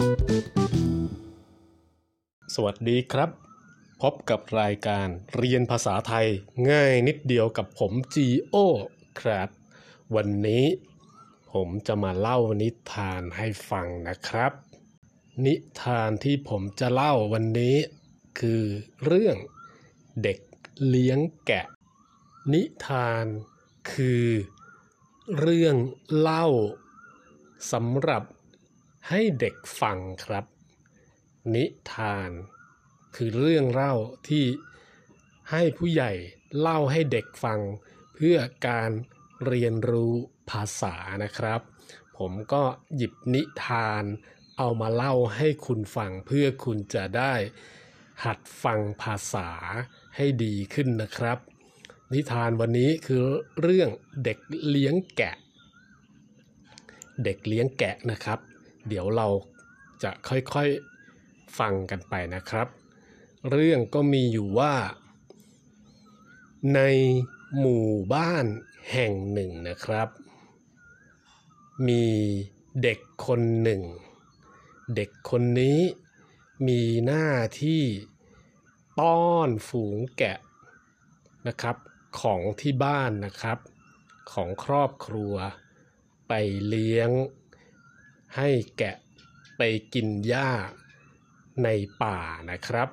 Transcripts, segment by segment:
สวัสดีครับ พบกับรายการเรียนภาษาไทยง่ายนิดเดียวกับผม G.O ครับ วันนี้ผมจะมาเล่านิทานให้ฟังนะครับ นิทานที่ผมจะเล่าวันนี้ คือเรื่องเด็กเลี้ยงแกะ นิทานคือเรื่องเล่าสำหรับ ให้เด็กฟังครับ นิทาน คือเรื่องเล่าที่ให้ผู้ใหญ่เล่าให้เด็กฟัง เพื่อการเรียนรู้ภาษานะครับ ผมก็หยิบนิทานเอามาเล่าให้คุณฟัง เพื่อคุณจะได้หัดฟังภาษาให้ดีขึ้นนะครับ นิทานวันนี้คือเรื่องเด็กเลี้ยงแกะ เด็กเลี้ยงแกะนะครับ เดี๋ยวเราจะค่อยๆฟังกันไปนะครับ เรื่องก็มีอยู่ว่า ในหมู่บ้านแห่งหนึ่งนะครับ มีเด็กคนหนึ่ง เด็กคนนี้มีหน้าที่ต้อนฝูงแกะนะครับ ของที่บ้านนะครับ ของครอบครัวไปเลี้ยง ให้แกะไปกินหญ้าในป่านะครับ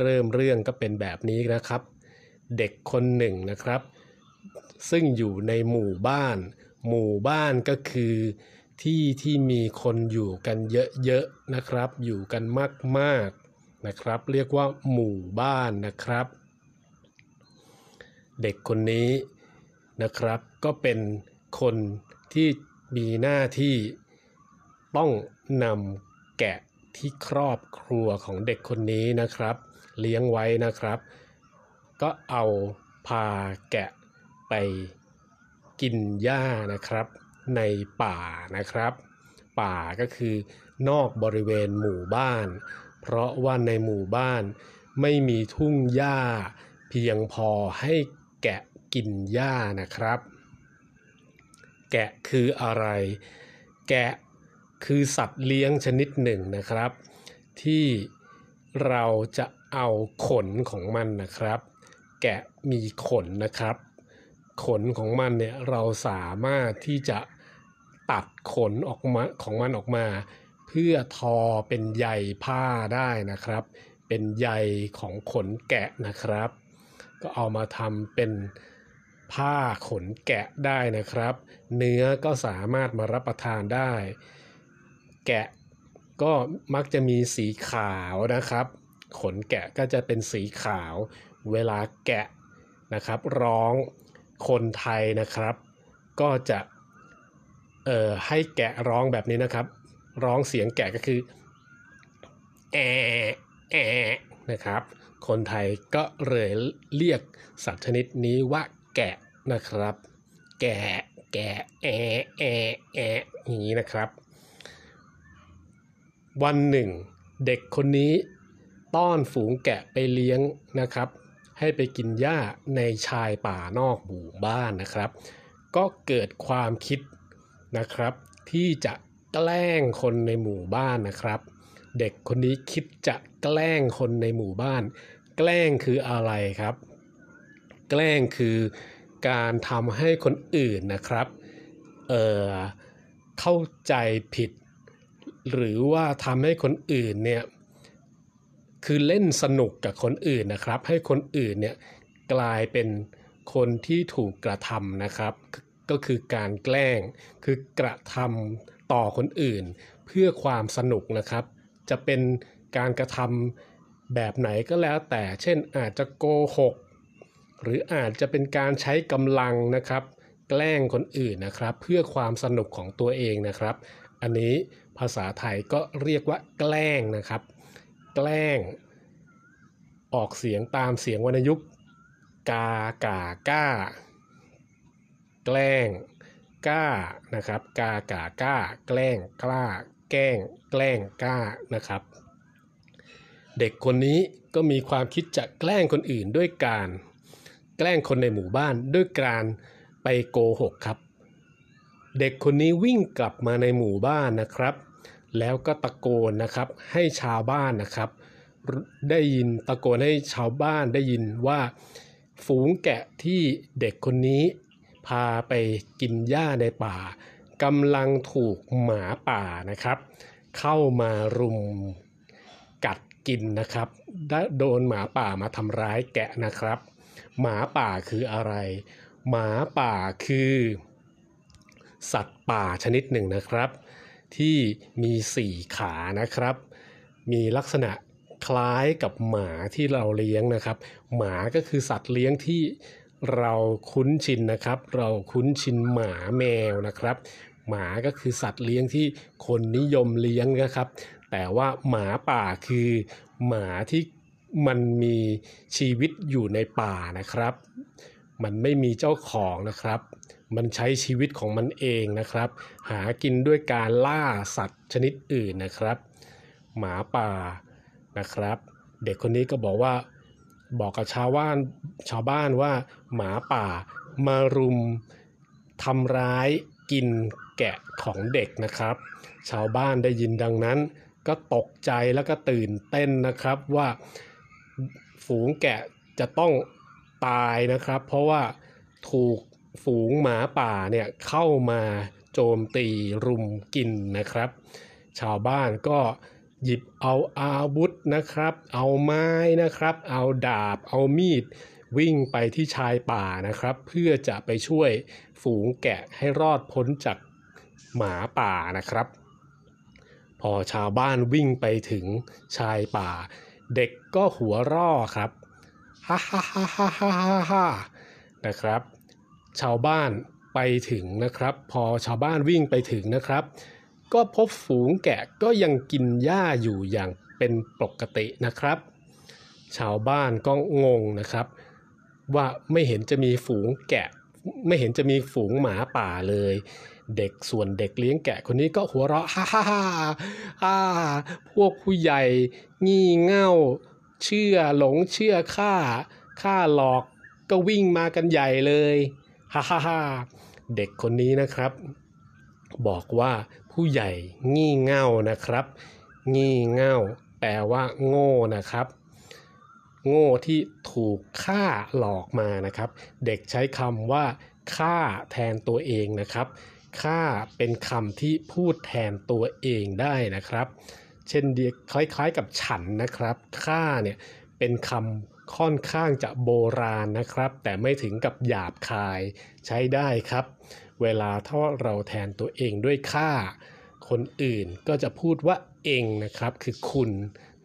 เริ่มเรื่องก็เป็นแบบนี้นะครับ เด็กคนหนึ่งนะครับ ซึ่งอยู่ในหมู่บ้าน หมู่บ้านก็คือที่ที่มีคนอยู่กันเยอะๆนะครับ อยู่กันมากๆนะครับ เรียกว่าหมู่บ้านนะครับ เด็กคนนี้นะครับก็เป็นคนที่ มีหน้าที่ต้องนำแกะที่ครอบครัวของเด็กคนนี้นะครับ เลี้ยงไว้นะครับ ก็เอาพาแกะไปกินหญ้านะครับ ในป่านะครับ ป่าก็คือนอกบริเวณหมู่บ้าน เพราะว่าในหมู่บ้านไม่มีทุ่งหญ้า เพียงพอให้แกะกินหญ้านะครับ แกะคืออะไร แกะคือสัตว์เลี้ยงชนิดหนึ่งนะครับ ที่เราจะเอาขนของมันนะครับ แกะมีขนนะครับ ขนของมันเนี่ยเราสามารถที่จะตัดขนออกมาของมันออกมา เพื่อทอเป็นใยผ้าได้นะครับ เป็นใยของขนแกะนะครับ ก็เอามาทำเป็น ผ้าขนแกะได้นะครับ เนื้อก็สามารถมารับประทานได้ แกะก็มักจะมีสีขาวนะครับ ขนแกะก็จะเป็นสีขาว เวลาแกะนะครับ ร้องคนไทยนะครับ ก็จะเอ่อให้แกะร้องแบบนี้นะครับ ร้องเสียงแกะก็คือแอแอนะครับ คนไทยก็เลยเรียกสัตว์ชนิดนี้ว่า แกะนะครับ แกะแกะแอแอแออย่างนี้นะครับ วันหนึ่ง เด็กคนนี้ต้อนฝูงแกะไปเลี้ยงนะครับ ให้ไปกินหญ้าในชายป่านอกหมู่บ้านนะครับ ก็เกิดความคิดนะครับ ที่จะแกล้งคนในหมู่บ้านนะครับ เด็กคนนี้คิดจะแกล้งคนในหมู่บ้าน แกล้งคืออะไรครับ แกล้งคือการทำให้คนอื่นนะครับเอ่อเข้าใจผิด หรือว่าทำให้คนอื่นเนี่ยคือเล่นสนุกกับคนอื่นนะครับ ให้คนอื่นเนี่ยกลายเป็นคนที่ถูกกระทำนะครับ ก็คือการแกล้งคือกระทำต่อคนอื่น เพื่อความสนุกนะครับ จะเป็นการกระทำแบบไหนก็แล้วแต่ เช่นอาจจะโกหก หรืออาจจะเป็นการใช้กำลังนะครับ แกล้งคนอื่นนะครับ เพื่อความสนุกของตัวเองนะครับ อันนี้ภาษาไทยก็เรียกว่าแกล้งนะครับ แกล้ง ออกเสียงตามเสียงวรรณยุกต์กากาก้า แกล้งก้านะครับ กากาก้า แกล้งกล้า แกล้ง แกล้งกล้านะครับ เด็กคนนี้ก็มีความคิดจะแกล้งคนอื่นด้วยการ แกล้งคนในหมู่บ้านด้วยการไปโกหกครับ เด็กคนนี้วิ่งกลับมาในหมู่บ้านนะครับ แล้วก็ตะโกนนะครับให้ชาวบ้านนะครับ ได้ยินตะโกนให้ชาวบ้านได้ยินว่าฝูงแกะที่เด็กคนนี้พาไปกินหญ้าในป่ากำลังถูกหมาป่านะครับ เข้ามารุมกัดกินนะครับ โดนหมาป่ามาทำร้ายแกะนะครับ หมาป่าคืออะไร หมาป่าคือ สัตว์ป่าชนิดหนึ่งนะครับ ที่มีสี่ขานะครับ มีลักษณะคล้ายกับหมาที่เราเลี้ยงนะครับ หมาก็คือสัตว์เลี้ยงที่เราคุ้นชินนะครับ เราคุ้นชินหมาแมวนะครับ หมาก็คือสัตว์เลี้ยงที่คนนิยมเลี้ยงนะครับ แต่ว่าหมาป่าคือหมาที่ มันมีชีวิตอยู่ในป่านะครับ มันไม่มีเจ้าของนะครับ มันใช้ชีวิตของมันเองนะครับ หากินด้วยการล่าสัตว์ชนิดอื่นนะครับ หมาป่านะครับ เด็กคนนี้ก็บอกว่าบอกกับชาวบ้านชาวบ้านว่าหมาป่ามารุมทำร้ายกินแกะของเด็กนะครับ ชาวบ้านได้ยินดังนั้น ก็ตกใจแล้วก็ตื่นเต้นนะครับว่า ฝูงแกะจะต้องตายนะครับ เพราะว่าถูกฝูงหมาป่าเนี่ยเข้ามาโจมตีรุมกินนะครับ ชาวบ้านก็หยิบเอาอาวุธนะครับ เอาไม้นะครับ เอาดาบ เอามีด วิ่งไปที่ชายป่านะครับ เพื่อจะไปช่วยฝูงแกะให้รอดพ้นจากหมาป่านะครับ พอชาวบ้านวิ่งไปถึงชายป่า เด็กก็หัวร่อครับฮ่าฮ่าฮ่าฮ่าฮ่าฮ่านะครับ ชาวบ้านไปถึงนะครับ พอชาวบ้านวิ่งไปถึงนะครับ ก็พบฝูงแกะก็ยังกินหญ้าอยู่อย่างเป็นปกตินะครับ ชาวบ้านก็งงนะครับ ว่าไม่เห็นจะมีฝูงแกะ ไม่เห็นจะมีฝูงหมาป่าเลย เด็กส่วนเด็กเลี้ยงแกะคนนี้ก็หัวเราะฮ่าฮ่าฮ่าฮ่าพวกผู้ใหญ่งี่เง่า เชื่อหลงเชื่อข้าข้าหลอกก็วิ่งมากันใหญ่เลยฮ่าฮ่าฮ่าเด็กคนนี้นะครับ บอกว่าผู้ใหญ่งี่เง่านะครับ งี่เง่า แปลว่า โง่นะครับโง่ที่ถูกฆ่าหลอกมานะครับ เด็กใช้คำว่าฆ่าแทนตัวเองนะครับ ฆ่าเป็นคำที่พูดแทนตัวเองได้นะครับ เช่นเดียคล้ายๆกับฉันนะครับฆ่าเนี่ยเป็นคำค่อนข้างจะโบราณนะครับ แต่ไม่ถึงกับหยาบคายใช้ได้ครับ เวลาถ้าเราแทนตัวเองด้วยค่า คนอื่นก็จะพูดว่าเองนะครับคือคุณ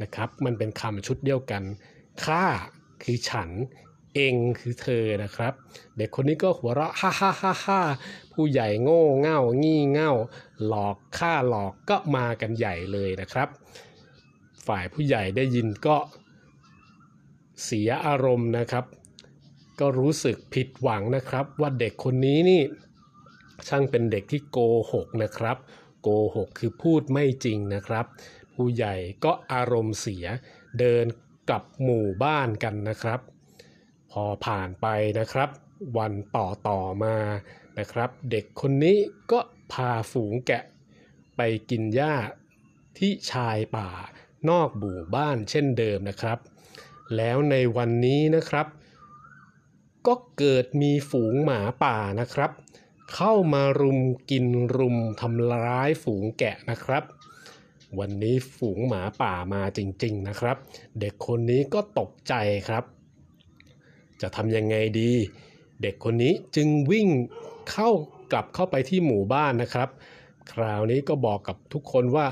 นะครับ มันเป็นคำชุดเดียวกัน ค่าคือฉัน เองคือเธอนะครับ เด็กคนนี้ก็หัวเราะฮ่าฮ่าฮ่าฮ่าผู้ใหญ่โง่เง่างี่เง่า หลอกค่าหลอกก็มากันใหญ่เลยนะครับ ฝ่ายผู้ใหญ่ได้ยินก็เสียอารมณ์นะครับ ก็รู้สึกผิดหวังนะครับ ว่าเด็กคนนี้นี่ ช่างเป็นเด็กที่โกหกนะครับ โกหกคือพูดไม่จริงนะครับ ผู้ใหญ่ก็อารมณ์เสียเดินกลับหมู่บ้านกันนะครับ พอผ่านไปนะครับ วันต่อต่อมานะครับ เด็กคนนี้ก็พาฝูงแกะไปกินหญ้าที่ชายป่านอกหมู่บ้านเช่นเดิมนะครับ แล้วในวันนี้นะครับ ก็เกิดมีฝูงหมาป่านะครับ เข้ามารุมกินรุมทำร้ายฝูงแกะนะครับ วันนี้ฝูงหมาป่ามาจริง ๆนะครับ เด็กคนนี้ก็ตกใจครับ จะทำยังไงดี เด็กคนนี้จึงวิ่งเข้ากลับเข้าไปที่หมู่บ้านนะครับ คราวนี้ก็บอกกับทุกคนว่า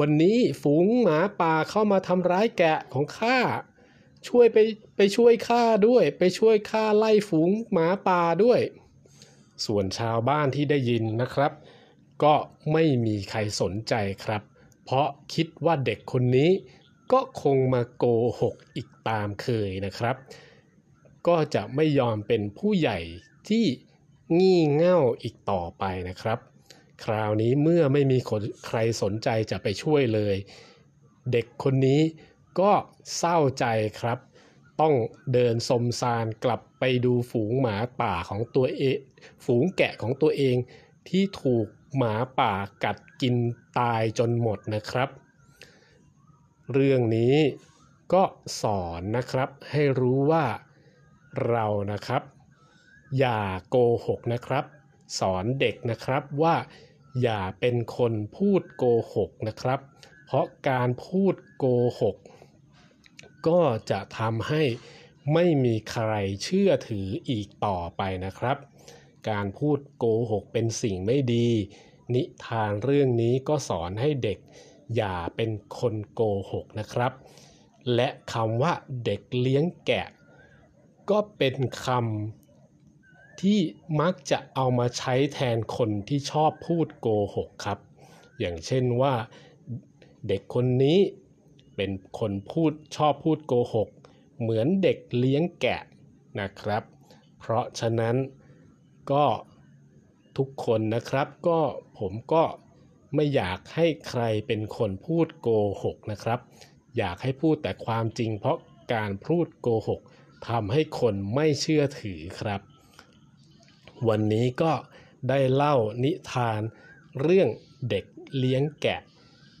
วันนี้ฝูงหมาป่าเข้ามาทำร้ายแกะของข้าช่วยไปไปช่วยข้าด้วย ไปช่วยข้าไล่ฝูงหมาป่าด้วย ส่วนชาวบ้านที่ได้ยินนะครับ ก็ไม่มีใครสนใจครับ เพราะคิดว่าเด็กคนนี้ก็คงมาโกหกอีกตามเคยนะครับ ก็จะไม่ยอมเป็นผู้ใหญ่ที่งี่เง่าอีกต่อไปนะครับ คราวนี้เมื่อไม่มีคนใครสนใจจะไปช่วยเลย เด็กคนนี้ก็เศร้าใจครับ ต้องเดินสมซานกลับไปดูฝูงหมาป่าของตัวเองฝูงแกะของตัวเองที่ถูกหมาป่ากัดกินตายจนหมดนะครับ เรื่องนี้ก็สอนนะครับให้รู้ว่า เรานะครับ อย่าโกหกนะครับ สอนเด็กนะครับว่าอย่าเป็นคนพูดโกหกนะครับ เพราะการพูดโกหก ก็จะทำให้ไม่มีใครเชื่อถืออีกต่อไปนะครับ การพูดโกหกเป็นสิ่งไม่ดี นิทานเรื่องนี้ก็สอนให้เด็ก อย่าเป็นคนโกหกนะครับ และคำว่าเด็กเลี้ยงแกะ ก็เป็นคำที่มักจะเอามาใช้แทนคนที่ชอบพูดโกหกครับ อย่างเช่นว่าเด็กคนนี้เป็นคนพูดชอบพูดโกหก เหมือนเด็กเลี้ยงแกะนะครับ เพราะฉะนั้นก็ทุกคนนะครับก็ผมก็ไม่อยากให้ใครเป็นคนพูดโกหกนะครับ อยากให้พูดแต่ความจริงเพราะการพูดโกหก ทำให้คนไม่เชื่อถือครับ วันนี้ก็ได้เล่านิทานเรื่องเด็กเลี้ยงแกะ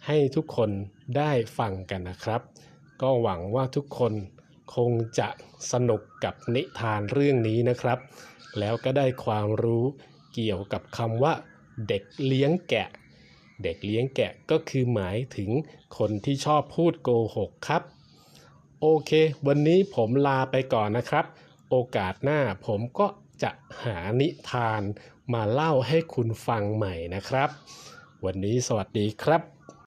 ให้ทุกคนได้ฟังกันนะครับ ก็หวังว่าทุกคนคงจะสนุกกับนิทานเรื่องนี้นะครับ แล้วก็ได้ความรู้เกี่ยวกับคำว่า เด็กเลี้ยงแกะ เด็กเลี้ยงแกะก็คือหมายถึงคนที่ชอบพูดโกหกครับ โอเค วันนี้ผมลาไปก่อนนะครับ โอกาสหน้าผมก็จะหานิทานมาเล่าให้คุณฟังใหม่นะครับ วันนี้สวัสดีครับ